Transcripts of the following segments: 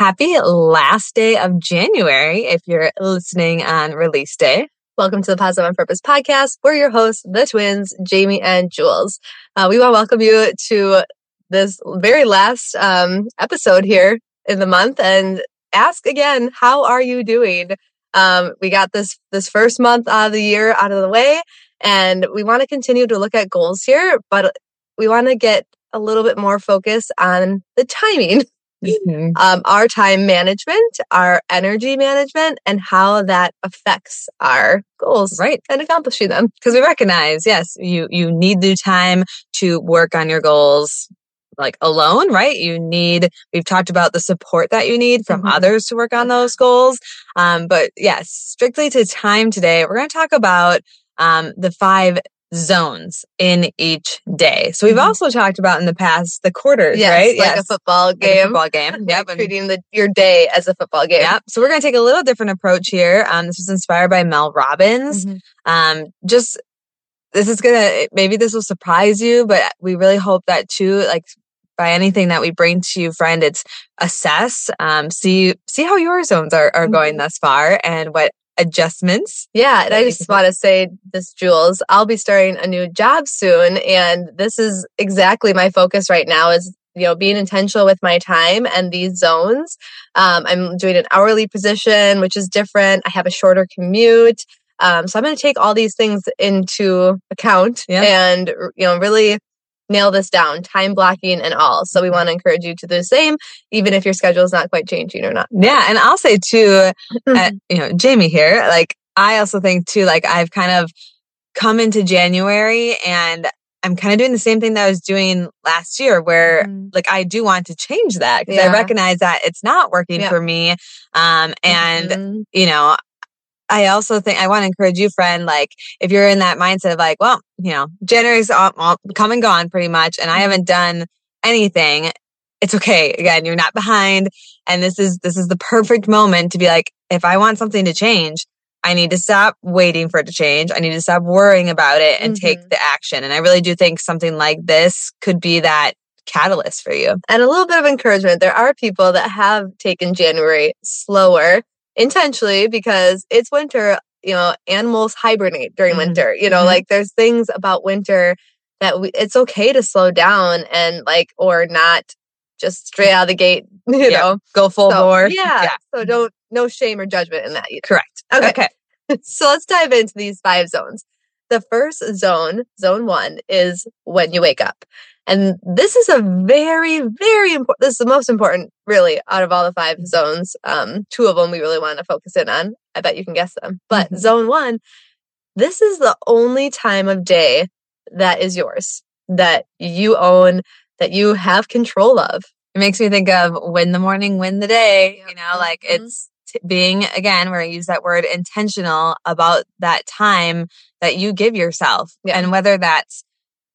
Happy last day of January if you're listening on release day. Welcome to the Positive on Purpose podcast. We're your hosts, the twins, Jamie and Jules. Uh, we want to welcome you to this very last um, episode here in the month and ask again, how are you doing? Um, we got this this first month of the year out of the way, and we want to continue to look at goals here, but we want to get a little bit more focus on the timing mm-hmm. um, our time management, our energy management, and how that affects our goals, right, and accomplishing them. Because we recognize, yes, you you need the time to work on your goals like alone, right? You need, we've talked about the support that you need from mm-hmm. others to work on those goals. Um, but yes, strictly to time today, we're going to talk about um, the five zones in each day. So we've mm-hmm. also talked about in the past the quarters, yes, right? Like yes. a football game. Like a football game. Yep. Like treating the, your day as a football game. Yep. So we're going to take a little different approach here. Um, this was inspired by Mel Robbins. Mm-hmm. Um, just this is gonna maybe this will surprise you, but we really hope that too. Like by anything that we bring to you, friend, it's assess, um, see see how your zones are, are going mm-hmm. thus far and what adjustments. Yeah. And I just want to say this, Jules, I'll be starting a new job soon. And this is exactly my focus right now is, you know, being intentional with my time and these zones. Um, I'm doing an hourly position, which is different. I have a shorter commute. Um, so I'm going to take all these things into account and, you know, really nail this down, time blocking and all. So we want to encourage you to do the same, even if your schedule is not quite changing or not. Yeah. And I'll say too, uh, you know, Jamie here, like I also think too, like I've kind of come into January and I'm kind of doing the same thing that I was doing last year where mm-hmm. like I do want to change that because yeah. I recognize that it's not working yeah. for me. Um, and mm-hmm. you know, I also think I want to encourage you, friend, like if you're in that mindset of like, well, you know, January's all, all come and gone pretty much, and I mm-hmm. haven't done anything. It's okay. Again, you're not behind, and this is this is the perfect moment to be like, if I want something to change, I need to stop waiting for it to change. I need to stop worrying about it and mm-hmm. take the action. And I really do think something like this could be that catalyst for you. And a little bit of encouragement. There are people that have taken January slower intentionally because it's winter, you know, animals hibernate during mm-hmm. winter. You know, mm-hmm. like there's things about winter that we, it's okay to slow down and like, or not just straight out of the gate, you yeah. know, go full so, bore. Yeah. yeah. So don't, no shame or judgment in that either. Correct. Okay. okay. so let's dive into these five zones. The first zone, zone one, is when you wake up. And this is a very, very important, this is the most important, really, out of all the five zones. Um, two of them we really want to focus in on. I bet you can guess them. But mm-hmm. zone one, this is the only time of day that is yours, that you own, that you have control of. It makes me think of win the morning, win the day. You know, like mm-hmm. it's t- being, again, where I use that word intentional about that time that you give yourself. Yeah. And whether that's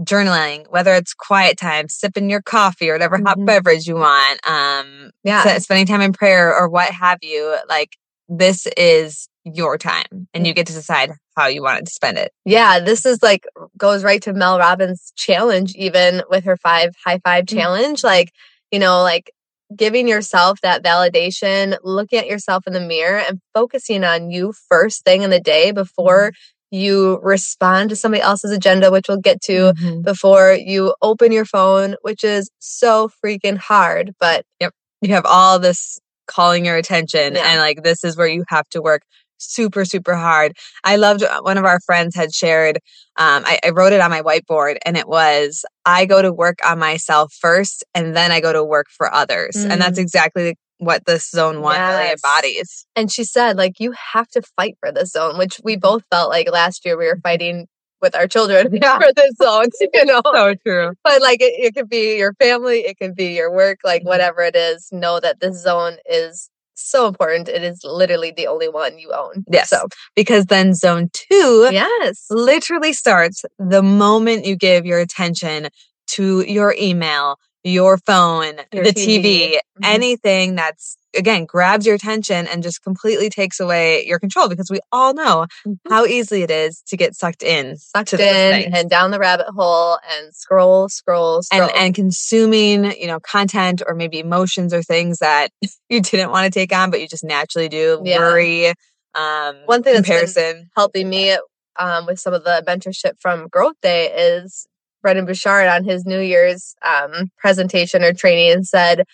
journaling, whether it's quiet time, sipping your coffee or whatever mm-hmm. hot beverage you want, um, yeah, spending time in prayer or what have you, like this is your time and you get to decide how you want to spend it. Yeah, this is like goes right to Mel Robbins challenge even with her 5 high 5 mm-hmm. challenge like, you know, like giving yourself that validation, looking at yourself in the mirror and focusing on you first thing in the day before mm-hmm you respond to somebody else's agenda, which we'll get to mm-hmm. before you open your phone, which is so freaking hard. But yep, you have all this calling your attention, yeah. and like this is where you have to work super super hard i loved uh, one of our friends had shared um, I, I, wrote it on my whiteboard and it was i go to work on myself first and then i go to work for others mm. and that's mm. exactly what this zone one yes. really embodies. And she said, like, you have to fight for this zone, which we both felt like last year we were fighting with our children yeah. for this zone, you know. so true. But like it, it could be your family, it could be your work, like mm-hmm. whatever it is, know that this zone is so important. It is literally the only one you own. Yes. So, Because then zone two yes. literally starts the moment you give your attention to your email, your phone, Your the TV. TV, Mhm. anything that's again grabs your attention and just completely takes away your control because we all know how easy it is to get sucked in Sucked in things. and down the rabbit hole and scroll, scroll, scroll. and and consuming you know content or maybe emotions or things that you didn't want to take on but you just naturally do Yeah. worry um One thing that's comparison helping me um, with some of the mentorship from GrowthDay is Brendon Burchard on his New Year's um, presentation or training and said,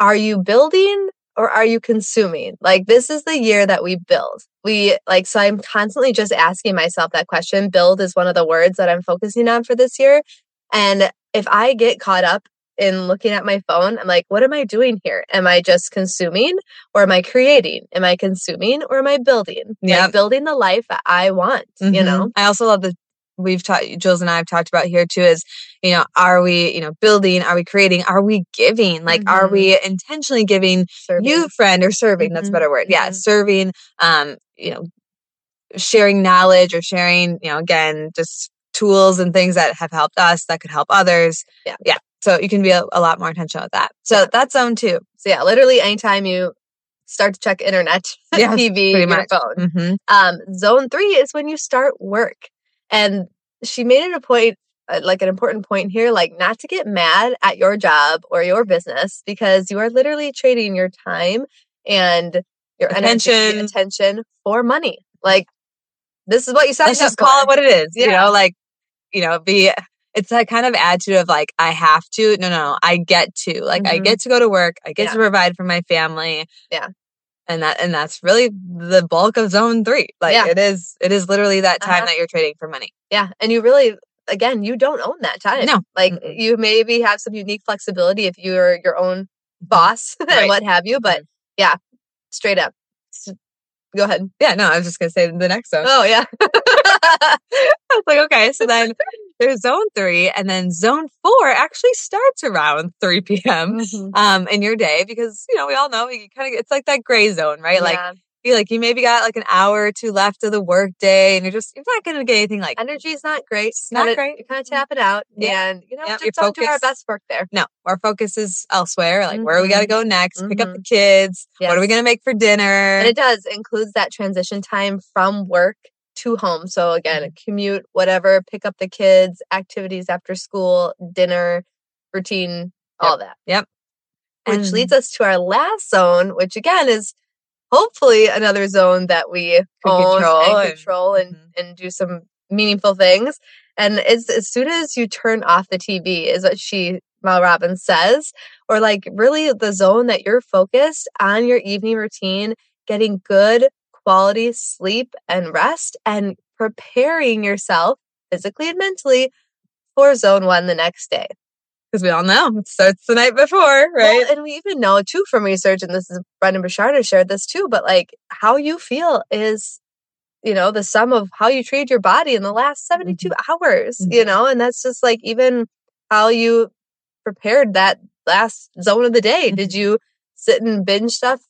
Are you building or are you consuming? Like, this is the year that we build. We like, so I'm constantly just asking myself that question. Build is one of the words that I'm focusing on for this year. And if I get caught up in looking at my phone, I'm like, what am I doing here? Am I just consuming or am I creating? Am I consuming or am I building? Yeah. Like building the life that I want, you Mhm. know? i also love the we've talked jules and i have talked about here too is you know are we you know building are we creating are we giving like are Mhm. we intentionally giving Serving. you friend or serving that's a Mhm, better word yeah mhm. serving um you know sharing knowledge or sharing you know again just tools and things that have helped us that could help others Yeah. yeah so you can be a, a lot more intentional with that so Yeah. that's zone two So yeah, literally anytime you start to check internet, Yeah, TV, your much. phone. hmm Um, zone three is when you start work. And she made it a point, uh, like an important point here, like not to get mad at your job or your business because you are literally trading your time and your energy, Attention. attention for money. Like this is what you said let's just call it what it is you Yeah. know like you know be it's that kind of attitude of like i have to no no, i get to like i Mhm. get to go to work i get Yeah. to provide for my family Yeah. And that and that's really the bulk of zone three like Yeah. it is it is literally that time Uh-huh. that you're trading for money Yeah. And you really, again, you don't own that time. No. Like Mm-mm. you maybe have some unique flexibility if you're your own boss Right. and what have you. But yeah, straight up. Go ahead. yeah no i was just gonna say the next zone Oh, yeah. I was like, okay, so then there's zone three, and then zone four actually starts around 3 p.m. Mhm. um in your day because you know we all know you kind of it's like that gray zone, right? Like Yeah. you like you maybe got like an hour or two left of the work day, and you're just you're not gonna get anything like energy's not great. It's not kinda, great. You're kind of tapping out. Yeah. And, you know, Yep, just your don't do our best work there. no. Our focus is elsewhere. Like where we got to Mhm. go next? Pick up the kids. What are we gonna make for dinner? And it does includes that transition time from work to home. So again, Mm-hmm. commute, whatever, pick up the kids, activities after school, dinner, routine, all that. Yep. Which And- leads us to our last zone, which again is hopefully another zone that we own control and and- control and, Mhm. and do some meaningful things. And it's as soon as you turn off the TV, is what she Mel Robbins says, or like really the zone that you're focused on your evening routine, getting good quality sleep and rest, and preparing yourself physically and mentally for zone one the next day. because we all know it starts the night before, Well, right? and we even know too from research, and this is Brendon Burchard has shared this too, but like how you feel is, you know, the sum of how you treat your body in the last 72 hours, Mhm. you know, and that's just like even how you prepared that last zone of the day. Did you sit and binge stuff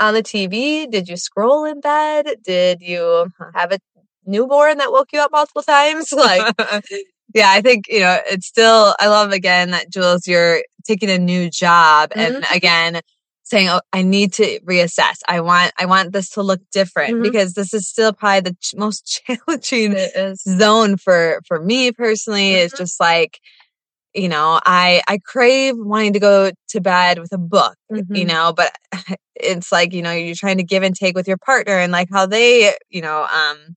on the TV? Did you scroll in bed? Did you have a newborn that woke you up multiple times? Like, yeah, I think, you know, it's still, I love again that Jules, you're taking a new job and Mhm. again, saying, oh, I need to reassess. I want, I want this to look different Mhm. because this is still probably the ch- most challenging zone for, for me personally is Mhm. just like, you know, I, I crave wanting to go to bed with a book, you Mhm. know, but it's like, you know, you're trying to give and take with your partner and like how they, you know, um,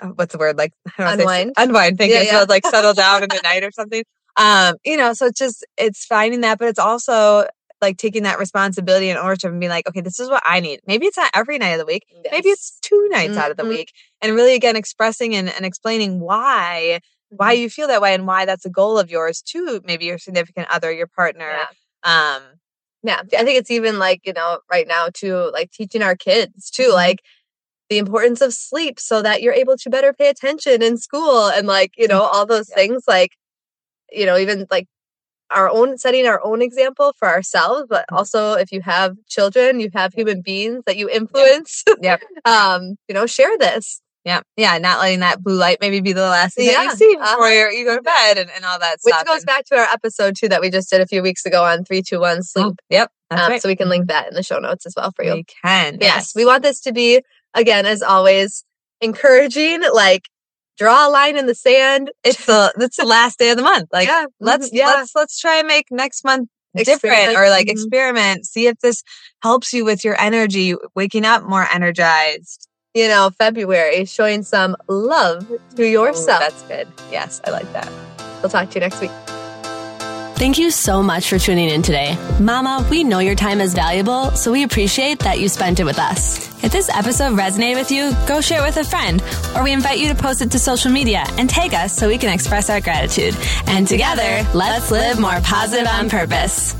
uh, what's the word like wanna say Unwind? unwind thank Yeah, you yeah. so like settle down in the night or something um you know so it's just it's finding that but it's also like taking that responsibility and ownership and being like okay this is what i need maybe it's not every night of the week maybe it's two nights out of the Mhm. week and really again expressing and, and explaining why why Mhm. you feel that way and why that's a goal of yours to maybe your significant other your partner Yeah. um Yeah, I think it's even like, you know, right now too, like teaching our kids too, Mhm. like the importance of sleep so that you're able to better pay attention in school and like, you know, all those Yeah. things like, you know, even like our own setting our own example for ourselves, but Mm-hmm. also if you have children, you have human beings that you influence. Yep. um, you know, share this. Yeah. Yeah. Not letting that blue light maybe be the last thing that you see before uh-huh. you're- go to bed and, and all that Which stuff. Which goes And- back to our episode too that we just did a few weeks ago on three, two, one sleep. Oh, yep. That's Um, right. So we can link that in the show notes as well for you. We can. Yes, we want this to be again, as always, encouraging. Like, draw a line in the sand. It's the it's the last day of the month. Like yeah, let's mhm, yeah. let's let's try and make next month different or like mhm. experiment. See if this helps you with your energy, waking up more energized. You know, February, showing some love to Ooh, yourself. that's good. Yes, I like that. we'll talk to you next week. Thank you so much for tuning in today. Mama, we know your time is valuable, so we appreciate that you spent it with us. If this episode resonated with you, go share it with a friend, or we invite you to post it to social media and tag us so we can express our gratitude. And together, let's live more positive on purpose.